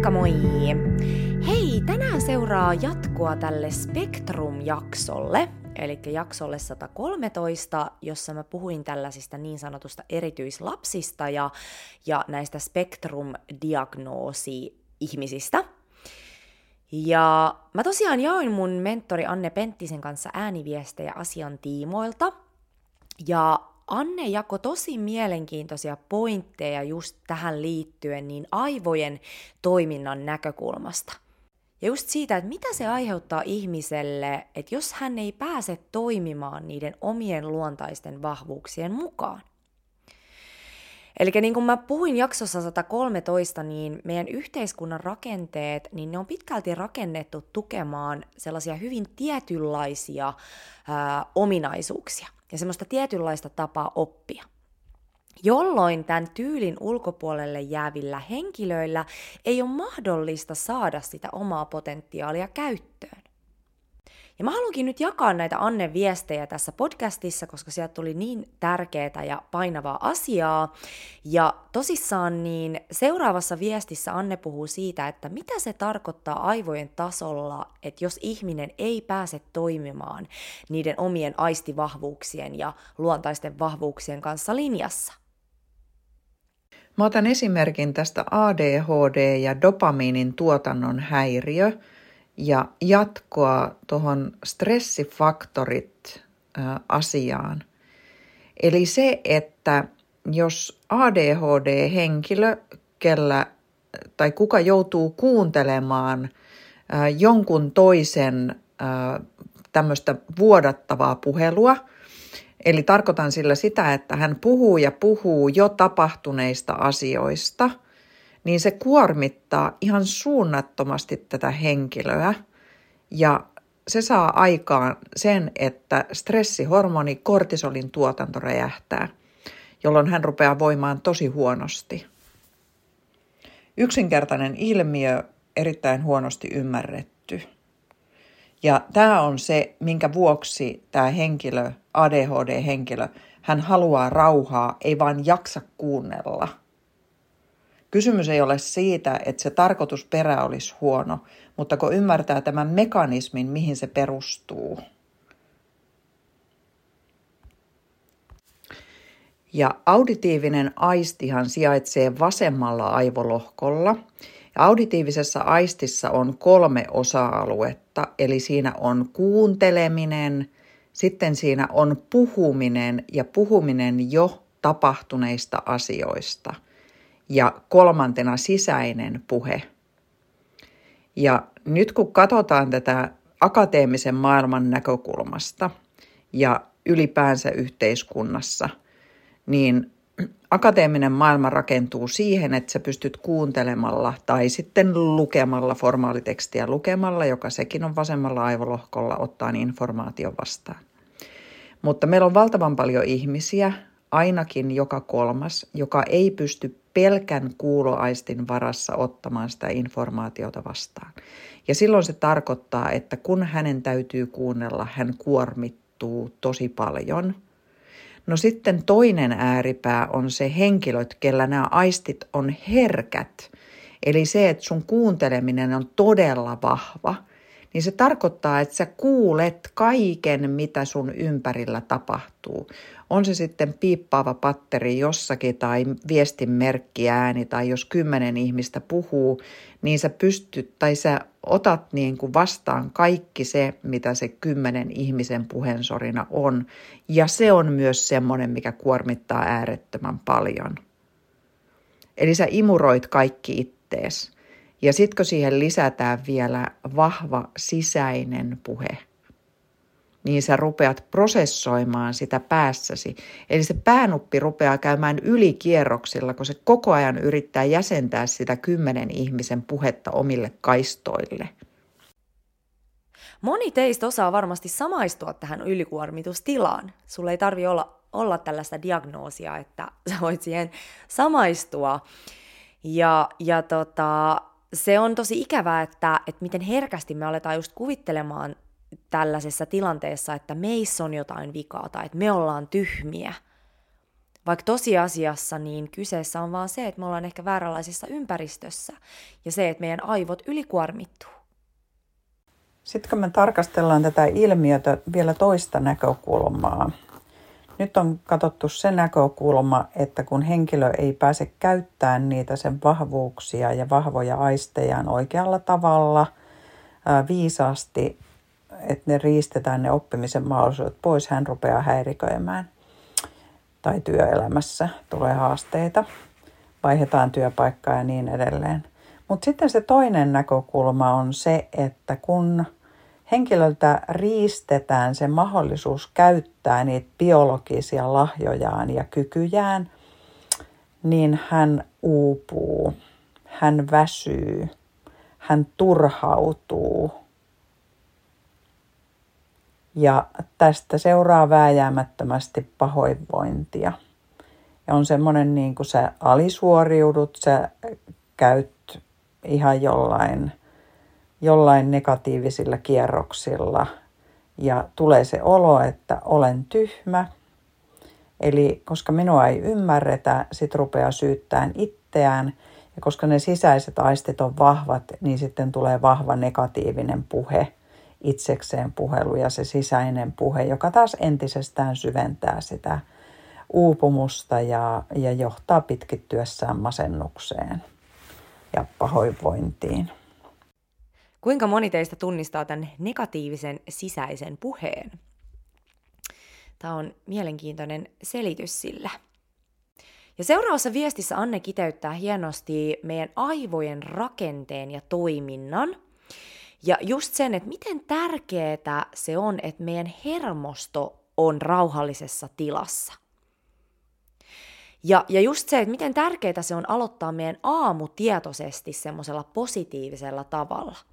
Moikka moi! Hei, tänään seuraa jatkoa tälle Spektrum-jaksolle, eli jaksolle 113, jossa mä puhuin tällaisista niin sanotusta erityislapsista ja, ja näistä Spektrum-diagnoosi-ihmisistä. Ja mä tosiaan jaoin mun mentori Anne Penttisen kanssa ääniviestejä asian tiimoilta, ja Anne jako tosi mielenkiintoisia pointteja just tähän liittyen niin aivojen toiminnan näkökulmasta. Ja just siitä, että mitä se aiheuttaa ihmiselle, että jos hän ei pääse toimimaan niiden omien luontaisten vahvuuksien mukaan. Eli niin kuin mä puhuin jaksossa 113, niin meidän yhteiskunnan rakenteet, niin ne on pitkälti rakennettu tukemaan sellaisia hyvin tietynlaisia ää, ominaisuuksia ja semmoista tietynlaista tapaa oppia jolloin tämän tyylin ulkopuolelle jäävillä henkilöillä ei ole mahdollista saada sitä omaa potentiaalia käyttöön. Ja mä haluankin nyt jakaa näitä Anne viestejä tässä podcastissa, koska sieltä tuli niin tärkeää ja painavaa asiaa. Ja tosissaan niin seuraavassa viestissä Anne puhuu siitä, että mitä se tarkoittaa aivojen tasolla, että jos ihminen ei pääse toimimaan niiden omien aistivahvuuksien ja luontaisten vahvuuksien kanssa linjassa. Mä otan esimerkin tästä ADHD ja dopamiinin tuotannon häiriö – ja jatkoa tuohon stressifaktorit asiaan. Eli se, että jos ADHD-henkilö, kellä tai kuka joutuu kuuntelemaan jonkun toisen tämmöistä vuodattavaa puhelua, eli tarkoitan sillä sitä, että hän puhuu ja puhuu jo tapahtuneista asioista – niin se kuormittaa ihan suunnattomasti tätä henkilöä ja se saa aikaan sen, että stressihormoni kortisolin tuotanto räjähtää, jolloin hän rupeaa voimaan tosi huonosti. Yksinkertainen ilmiö, erittäin huonosti ymmärretty. Ja tämä on se, minkä vuoksi tämä henkilö, ADHD-henkilö, hän haluaa rauhaa, ei vaan jaksa kuunnella – Kysymys ei ole siitä, että se tarkoitusperä olisi huono, mutta kun ymmärtää tämän mekanismin, mihin se perustuu. Ja auditiivinen aistihan sijaitsee vasemmalla aivolohkolla. Ja auditiivisessa aistissa on kolme osa-aluetta, eli siinä on kuunteleminen, sitten siinä on puhuminen ja puhuminen jo tapahtuneista asioista – ja kolmantena sisäinen puhe. Ja nyt kun katsotaan tätä akateemisen maailman näkökulmasta ja ylipäänsä yhteiskunnassa, niin akateeminen maailma rakentuu siihen, että sä pystyt kuuntelemalla tai sitten lukemalla, formaalitekstiä lukemalla, joka sekin on vasemmalla aivolohkolla, ottaa informaation vastaan. Mutta meillä on valtavan paljon ihmisiä, ainakin joka kolmas, joka ei pysty pelkän kuuloaistin varassa ottamaan sitä informaatiota vastaan. Ja silloin se tarkoittaa, että kun hänen täytyy kuunnella, hän kuormittuu tosi paljon. No sitten toinen ääripää on se henkilöt, kellä nämä aistit on herkät. Eli se, että sun kuunteleminen on todella vahva – niin se tarkoittaa, että sä kuulet kaiken, mitä sun ympärillä tapahtuu. On se sitten piippaava patteri jossakin tai viestinmerkkiääni tai jos kymmenen ihmistä puhuu, niin sä pystyt tai sä otat niin kuin vastaan kaikki se, mitä se kymmenen ihmisen puheensorina on. Ja se on myös semmoinen, mikä kuormittaa äärettömän paljon. Eli sä imuroit kaikki ittees. Ja sitten kun siihen lisätään vielä vahva sisäinen puhe, niin sä rupeat prosessoimaan sitä päässäsi. Eli se päänuppi rupeaa käymään ylikierroksilla, kun se koko ajan yrittää jäsentää sitä kymmenen ihmisen puhetta omille kaistoille. Moni teistä osaa varmasti samaistua tähän ylikuormitustilaan. Sulla ei tarvi olla, olla tällaista diagnoosia, että sä voit siihen samaistua. Ja, ja tota, se on tosi ikävää, että, että miten herkästi me aletaan just kuvittelemaan tällaisessa tilanteessa, että meissä on jotain vikaa tai että me ollaan tyhmiä. Vaikka tosiasiassa niin kyseessä on vaan se, että me ollaan ehkä vääränlaisessa ympäristössä ja se, että meidän aivot ylikuormittuu. Sitten kun me tarkastellaan tätä ilmiötä vielä toista näkökulmaa, nyt on katsottu se näkökulma, että kun henkilö ei pääse käyttämään niitä sen vahvuuksia ja vahvoja aistejaan oikealla tavalla, viisaasti, että ne riistetään ne oppimisen mahdollisuudet pois, hän rupeaa häiriköimään. Tai työelämässä tulee haasteita, vaihdetaan työpaikkaa ja niin edelleen. Mutta sitten se toinen näkökulma on se, että kun henkilöltä riistetään se mahdollisuus käyttää niitä biologisia lahjojaan ja kykyjään, niin hän uupuu, hän väsyy, hän turhautuu. Ja tästä seuraa vääjäämättömästi pahoinvointia. Ja on semmoinen niin kuin sä alisuoriudut, sä käyt ihan jollain – jollain negatiivisilla kierroksilla ja tulee se olo, että olen tyhmä. Eli koska minua ei ymmärretä, sit rupeaa syyttämään itseään. Ja koska ne sisäiset aistit on vahvat, niin sitten tulee vahva negatiivinen puhe, itsekseen puhelu ja se sisäinen puhe, joka taas entisestään syventää sitä uupumusta ja, ja johtaa pitkittyessään masennukseen ja pahoinvointiin. Kuinka moni teistä tunnistaa tämän negatiivisen sisäisen puheen? Tämä on mielenkiintoinen selitys sillä. Ja seuraavassa viestissä Anne kiteyttää hienosti meidän aivojen rakenteen ja toiminnan. Ja just sen, että miten tärkeää se on, että meidän hermosto on rauhallisessa tilassa. Ja, ja just se, että miten tärkeää se on aloittaa meidän aamu tietoisesti semmoisella positiivisella tavalla –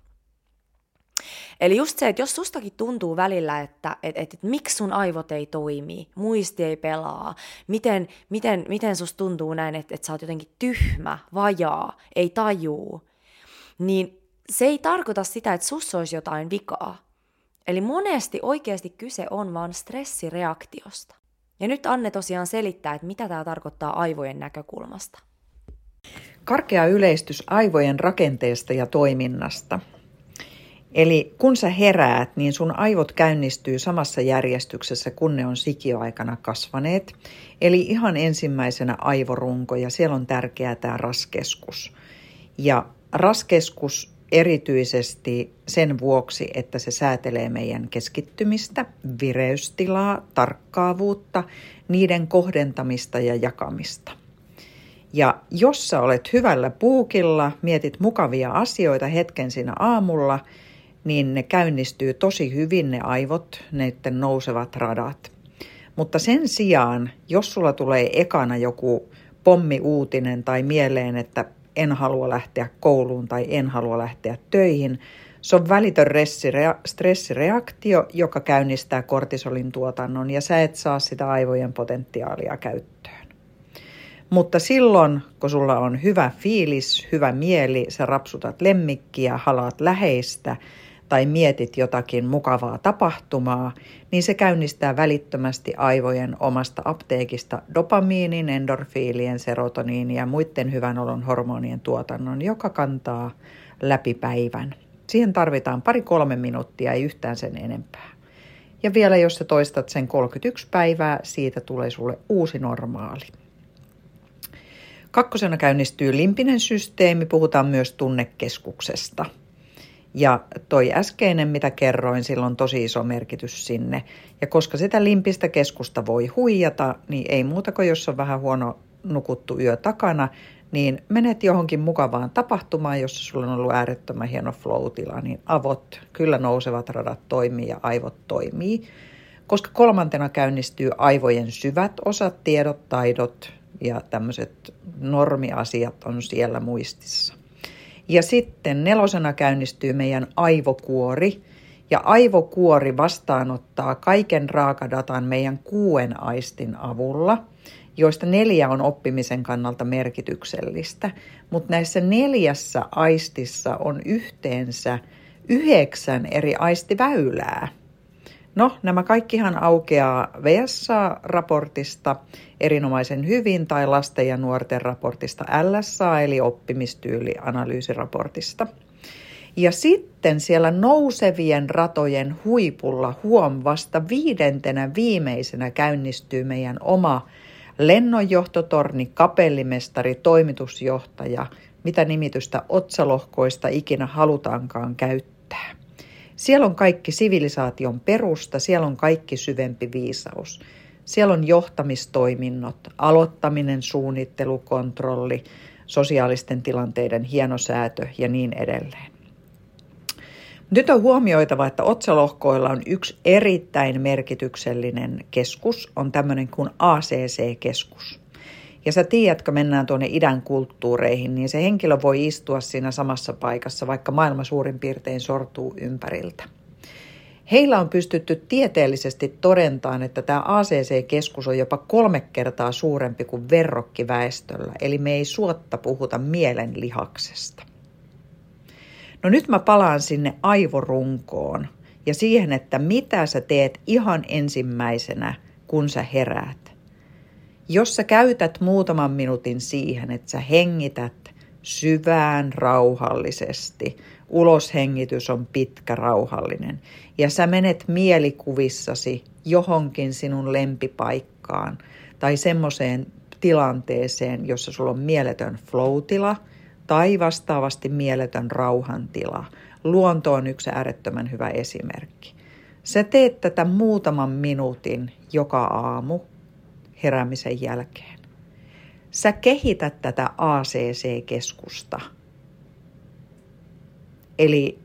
Eli just se, että jos sustakin tuntuu välillä, että et, et, et, miksi sun aivot ei toimi, muisti ei pelaa, miten, miten, miten susta tuntuu näin, että et sä oot jotenkin tyhmä, vajaa, ei tajuu, niin se ei tarkoita sitä, että sussa olisi jotain vikaa. Eli monesti oikeasti kyse on vaan stressireaktiosta. Ja nyt Anne tosiaan selittää, että mitä tämä tarkoittaa aivojen näkökulmasta. Karkea yleistys aivojen rakenteesta ja toiminnasta – Eli kun sä heräät, niin sun aivot käynnistyy samassa järjestyksessä, kun ne on sikioaikana kasvaneet. Eli ihan ensimmäisenä aivorunko ja siellä on tärkeää tämä raskeskus. Ja raskeskus erityisesti sen vuoksi, että se säätelee meidän keskittymistä, vireystilaa, tarkkaavuutta, niiden kohdentamista ja jakamista. Ja jos sä olet hyvällä puukilla, mietit mukavia asioita hetken siinä aamulla – niin ne käynnistyy tosi hyvin ne aivot, neiden nousevat radat. Mutta sen sijaan, jos sulla tulee ekana joku pommiuutinen tai mieleen, että en halua lähteä kouluun tai en halua lähteä töihin, se on välitön stressireaktio, joka käynnistää kortisolin tuotannon ja sä et saa sitä aivojen potentiaalia käyttöön. Mutta silloin, kun sulla on hyvä fiilis, hyvä mieli, sä rapsutat lemmikkiä, halaat läheistä – tai mietit jotakin mukavaa tapahtumaa, niin se käynnistää välittömästi aivojen omasta apteekista dopamiinin, endorfiilien, serotoniinin ja muiden hyvän olon hormonien tuotannon, joka kantaa läpi päivän. Siihen tarvitaan pari-kolme minuuttia, ei yhtään sen enempää. Ja vielä jos sä toistat sen 31 päivää, siitä tulee sulle uusi normaali. Kakkosena käynnistyy limpinen systeemi, puhutaan myös tunnekeskuksesta – ja toi äskeinen, mitä kerroin, sillä on tosi iso merkitys sinne. Ja koska sitä limpistä keskusta voi huijata, niin ei muuta kuin jos on vähän huono nukuttu yö takana, niin menet johonkin mukavaan tapahtumaan, jossa sulla on ollut äärettömän hieno flow-tila, niin avot, kyllä nousevat radat toimii ja aivot toimii. Koska kolmantena käynnistyy aivojen syvät osat, tiedot, taidot ja tämmöiset normiasiat on siellä muistissa. Ja sitten nelosena käynnistyy meidän aivokuori. Ja aivokuori vastaanottaa kaiken raakadatan meidän kuuen aistin avulla, joista neljä on oppimisen kannalta merkityksellistä. Mutta näissä neljässä aistissa on yhteensä yhdeksän eri aistiväylää. No, nämä kaikkihan aukeaa VSA-raportista erinomaisen hyvin tai lasten ja nuorten raportista LSA eli oppimistyylianalyysiraportista. Ja sitten siellä nousevien ratojen huipulla huom vasta viidentenä viimeisenä käynnistyy meidän oma lennonjohtotorni, kapellimestari, toimitusjohtaja, mitä nimitystä otsalohkoista ikinä halutaankaan käyttää. Siellä on kaikki sivilisaation perusta, siellä on kaikki syvempi viisaus. Siellä on johtamistoiminnot, aloittaminen, suunnittelu, kontrolli, sosiaalisten tilanteiden hienosäätö ja niin edelleen. Nyt on huomioitava, että otsalohkoilla on yksi erittäin merkityksellinen keskus, on tämmöinen kuin ACC-keskus. Ja sä tiedätkö, mennään tuonne idän kulttuureihin, niin se henkilö voi istua siinä samassa paikassa, vaikka maailma suurin piirtein sortuu ympäriltä. Heillä on pystytty tieteellisesti todentamaan, että tämä ACC-keskus on jopa kolme kertaa suurempi kuin verrokkiväestöllä, eli me ei suotta puhuta mielenlihaksesta. No nyt mä palaan sinne aivorunkoon ja siihen, että mitä sä teet ihan ensimmäisenä, kun sä heräät. Jos sä käytät muutaman minuutin siihen, että sä hengität syvään rauhallisesti, uloshengitys on pitkä rauhallinen, ja sä menet mielikuvissasi johonkin sinun lempipaikkaan tai semmoiseen tilanteeseen, jossa sulla on mieletön floatila tai vastaavasti mieletön rauhantila. Luonto on yksi äärettömän hyvä esimerkki. Sä teet tätä muutaman minuutin joka aamu heräämisen jälkeen. Sä kehität tätä ACC-keskusta. Eli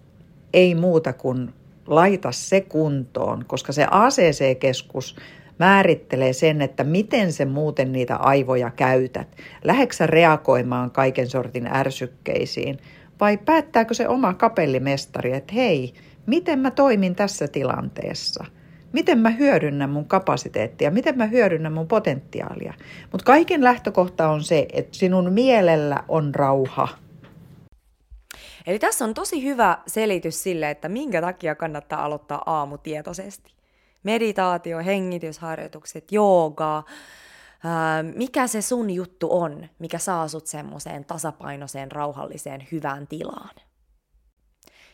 ei muuta kuin laita se kuntoon, koska se ACC-keskus määrittelee sen, että miten se muuten niitä aivoja käytät. Läheksä reagoimaan kaiken sortin ärsykkeisiin vai päättääkö se oma kapellimestari, että hei, miten mä toimin tässä tilanteessa – miten mä hyödynnän mun kapasiteettia, miten mä hyödynnän mun potentiaalia. Mutta kaiken lähtökohta on se, että sinun mielellä on rauha. Eli tässä on tosi hyvä selitys sille, että minkä takia kannattaa aloittaa aamu tietoisesti. Meditaatio, hengitysharjoitukset, jooga, mikä se sun juttu on, mikä saa sut semmoiseen tasapainoiseen, rauhalliseen, hyvään tilaan.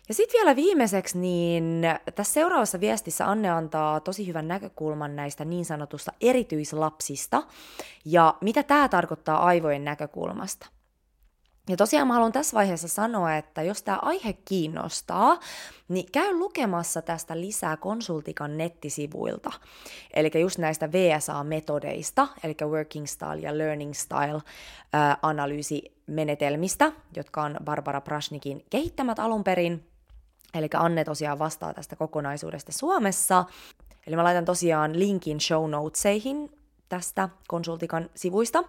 Ja sitten vielä viimeiseksi, niin tässä seuraavassa viestissä Anne antaa tosi hyvän näkökulman näistä niin sanotusta erityislapsista ja mitä tämä tarkoittaa aivojen näkökulmasta. Ja tosiaan mä haluan tässä vaiheessa sanoa, että jos tämä aihe kiinnostaa, niin käy lukemassa tästä lisää konsultikan nettisivuilta. Eli just näistä VSA-metodeista, eli Working Style ja Learning Style analyysimenetelmistä, jotka on Barbara Prashnikin kehittämät alun perin. Eli Anne tosiaan vastaa tästä kokonaisuudesta Suomessa. Eli mä laitan tosiaan linkin show notesihin tästä konsultikan sivuista.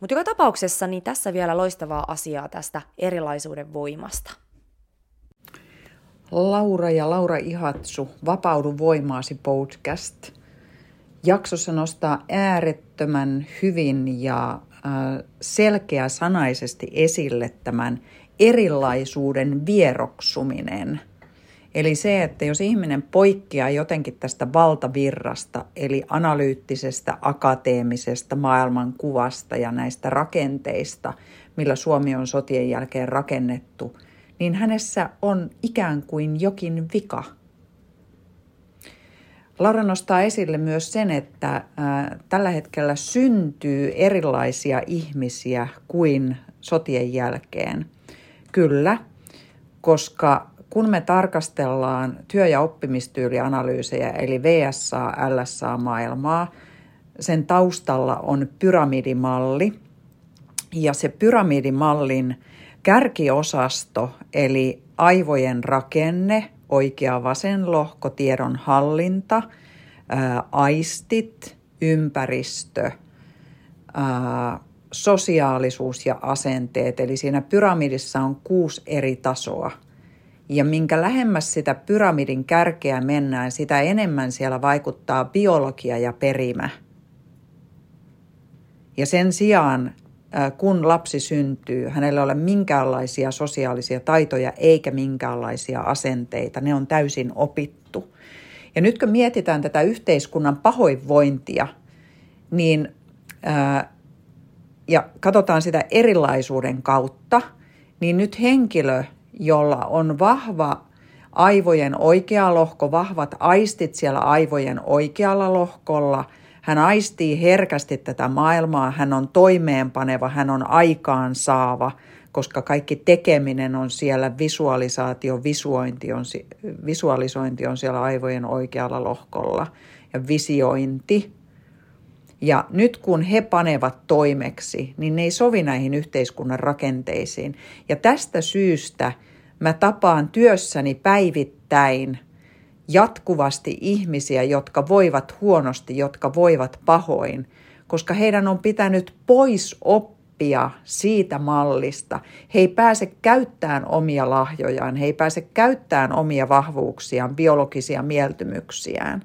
Mutta joka tapauksessa niin tässä vielä loistavaa asiaa tästä erilaisuuden voimasta. Laura ja Laura Ihatsu, Vapaudu voimaasi podcast. Jaksossa nostaa äärettömän hyvin ja selkeä sanaisesti esille tämän erilaisuuden vieroksuminen. Eli se, että jos ihminen poikkeaa jotenkin tästä valtavirrasta, eli analyyttisestä, akateemisesta maailmankuvasta ja näistä rakenteista, millä Suomi on sotien jälkeen rakennettu, niin hänessä on ikään kuin jokin vika. Laura nostaa esille myös sen, että tällä hetkellä syntyy erilaisia ihmisiä kuin sotien jälkeen – Kyllä, koska kun me tarkastellaan työ- ja oppimistyylianalyysejä, eli VSA, LSA-maailmaa, sen taustalla on pyramidimalli, ja se pyramidimallin kärkiosasto, eli aivojen rakenne, oikea vasen lohko, tiedon hallinta, aistit, ympäristö, ää, sosiaalisuus ja asenteet. Eli siinä pyramidissa on kuusi eri tasoa. Ja minkä lähemmäs sitä pyramidin kärkeä mennään, sitä enemmän siellä vaikuttaa biologia ja perimä. Ja sen sijaan, kun lapsi syntyy, hänellä ei ole minkäänlaisia sosiaalisia taitoja eikä minkäänlaisia asenteita. Ne on täysin opittu. Ja nyt kun mietitään tätä yhteiskunnan pahoinvointia, niin ja katsotaan sitä erilaisuuden kautta, niin nyt henkilö, jolla on vahva aivojen oikea lohko, vahvat aistit siellä aivojen oikealla lohkolla, hän aistii herkästi tätä maailmaa, hän on toimeenpaneva, hän on aikaan saava, koska kaikki tekeminen on siellä, visualisaatio, visuointi on, visualisointi on siellä aivojen oikealla lohkolla ja visiointi ja nyt kun he panevat toimeksi, niin ne ei sovi näihin yhteiskunnan rakenteisiin. Ja tästä syystä mä tapaan työssäni päivittäin jatkuvasti ihmisiä, jotka voivat huonosti, jotka voivat pahoin, koska heidän on pitänyt pois oppia siitä mallista. He ei pääse käyttämään omia lahjojaan, he ei pääse käyttämään omia vahvuuksiaan, biologisia mieltymyksiään,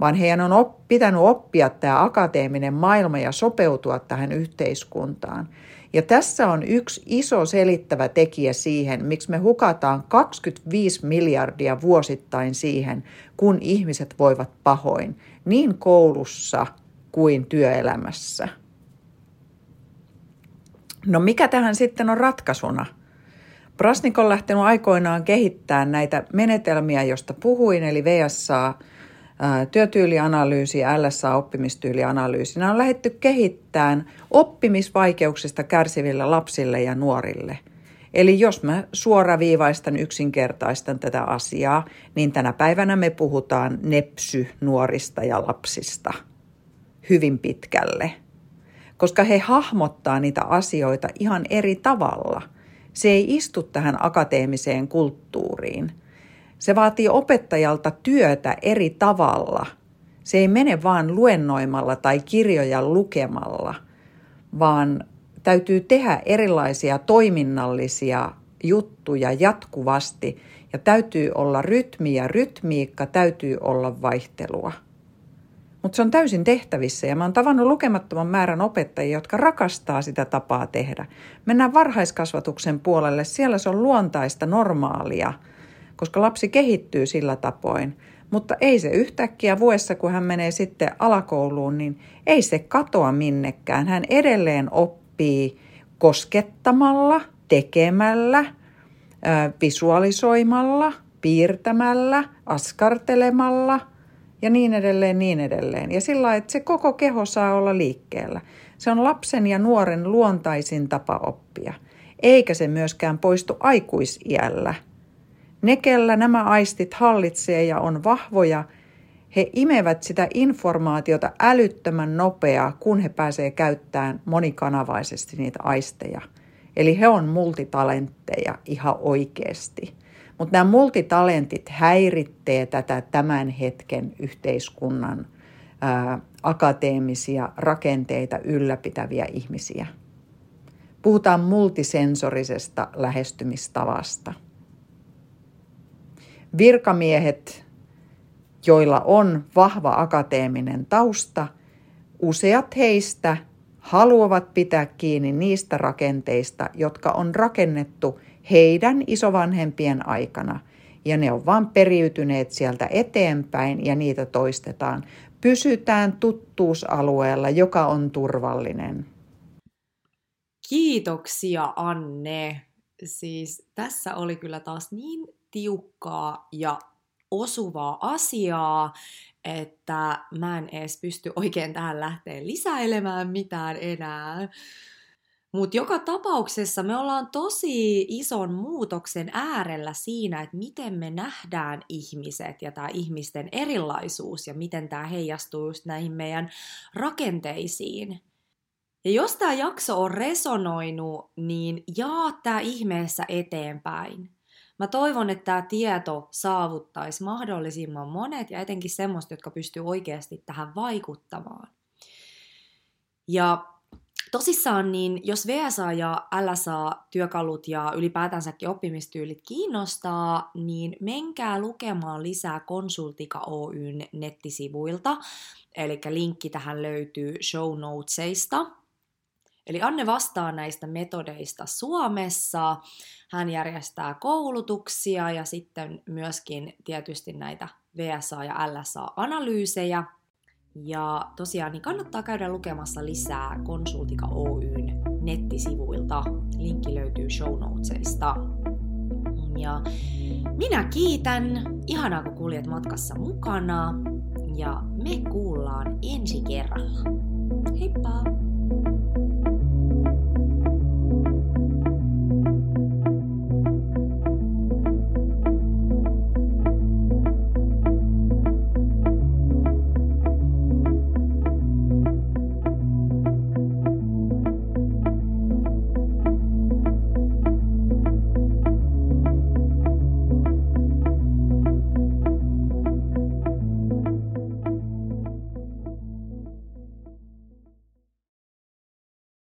vaan heidän on op, pitänyt oppia tämä akateeminen maailma ja sopeutua tähän yhteiskuntaan. Ja tässä on yksi iso selittävä tekijä siihen, miksi me hukataan 25 miljardia vuosittain siihen, kun ihmiset voivat pahoin, niin koulussa kuin työelämässä. No mikä tähän sitten on ratkaisuna? Prasnik on lähtenyt aikoinaan kehittämään näitä menetelmiä, joista puhuin, eli VSA, työtyylianalyysi ja LSA-oppimistyylianalyysi. Nämä on lähdetty kehittämään oppimisvaikeuksista kärsiville lapsille ja nuorille. Eli jos mä suoraviivaistan, yksinkertaistan tätä asiaa, niin tänä päivänä me puhutaan nepsy-nuorista ja lapsista hyvin pitkälle. Koska he hahmottaa niitä asioita ihan eri tavalla. Se ei istu tähän akateemiseen kulttuuriin – se vaatii opettajalta työtä eri tavalla. Se ei mene vain luennoimalla tai kirjoja lukemalla, vaan täytyy tehdä erilaisia toiminnallisia juttuja jatkuvasti ja täytyy olla rytmi ja rytmiikka, täytyy olla vaihtelua. Mutta se on täysin tehtävissä ja mä oon tavannut lukemattoman määrän opettajia, jotka rakastaa sitä tapaa tehdä. Mennään varhaiskasvatuksen puolelle, siellä se on luontaista, normaalia – koska lapsi kehittyy sillä tapoin. Mutta ei se yhtäkkiä vuessa, kun hän menee sitten alakouluun, niin ei se katoa minnekään. Hän edelleen oppii koskettamalla, tekemällä, visualisoimalla, piirtämällä, askartelemalla ja niin edelleen, niin edelleen. Ja sillä että se koko keho saa olla liikkeellä. Se on lapsen ja nuoren luontaisin tapa oppia. Eikä se myöskään poistu aikuisiällä – ne, kellä nämä aistit hallitsee ja on vahvoja, he imevät sitä informaatiota älyttömän nopeaa, kun he pääsee käyttämään monikanavaisesti niitä aisteja. Eli he on multitalentteja ihan oikeasti. Mutta nämä multitalentit häiritsee tätä tämän hetken yhteiskunnan ää, akateemisia rakenteita ylläpitäviä ihmisiä. Puhutaan multisensorisesta lähestymistavasta – Virkamiehet, joilla on vahva akateeminen tausta, useat heistä haluavat pitää kiinni niistä rakenteista, jotka on rakennettu heidän isovanhempien aikana. Ja ne on vaan periytyneet sieltä eteenpäin ja niitä toistetaan. Pysytään tuttuusalueella, joka on turvallinen. Kiitoksia Anne. Siis tässä oli kyllä taas niin tiukkaa ja osuvaa asiaa, että mä en edes pysty oikein tähän lähteen lisäilemään mitään enää. Mutta joka tapauksessa me ollaan tosi ison muutoksen äärellä siinä, että miten me nähdään ihmiset ja tämä ihmisten erilaisuus ja miten tämä heijastuu just näihin meidän rakenteisiin. Ja jos tämä jakso on resonoinut, niin jaa tämä ihmeessä eteenpäin. Mä toivon, että tämä tieto saavuttaisi mahdollisimman monet ja etenkin semmoista, jotka pystyy oikeasti tähän vaikuttamaan. Ja tosissaan, niin jos VSA ja LSA-työkalut ja ylipäätänsäkin oppimistyylit kiinnostaa, niin menkää lukemaan lisää Konsultika Oyn nettisivuilta. Eli linkki tähän löytyy show notesista. Eli Anne vastaa näistä metodeista Suomessa. Hän järjestää koulutuksia ja sitten myöskin tietysti näitä VSA ja LSA-analyysejä. Ja tosiaan niin kannattaa käydä lukemassa lisää Konsultika Oyn nettisivuilta. Linkki löytyy show notesista. Ja minä kiitän. Ihanaa, kun kuljet matkassa mukana. Ja me kuullaan ensi kerralla.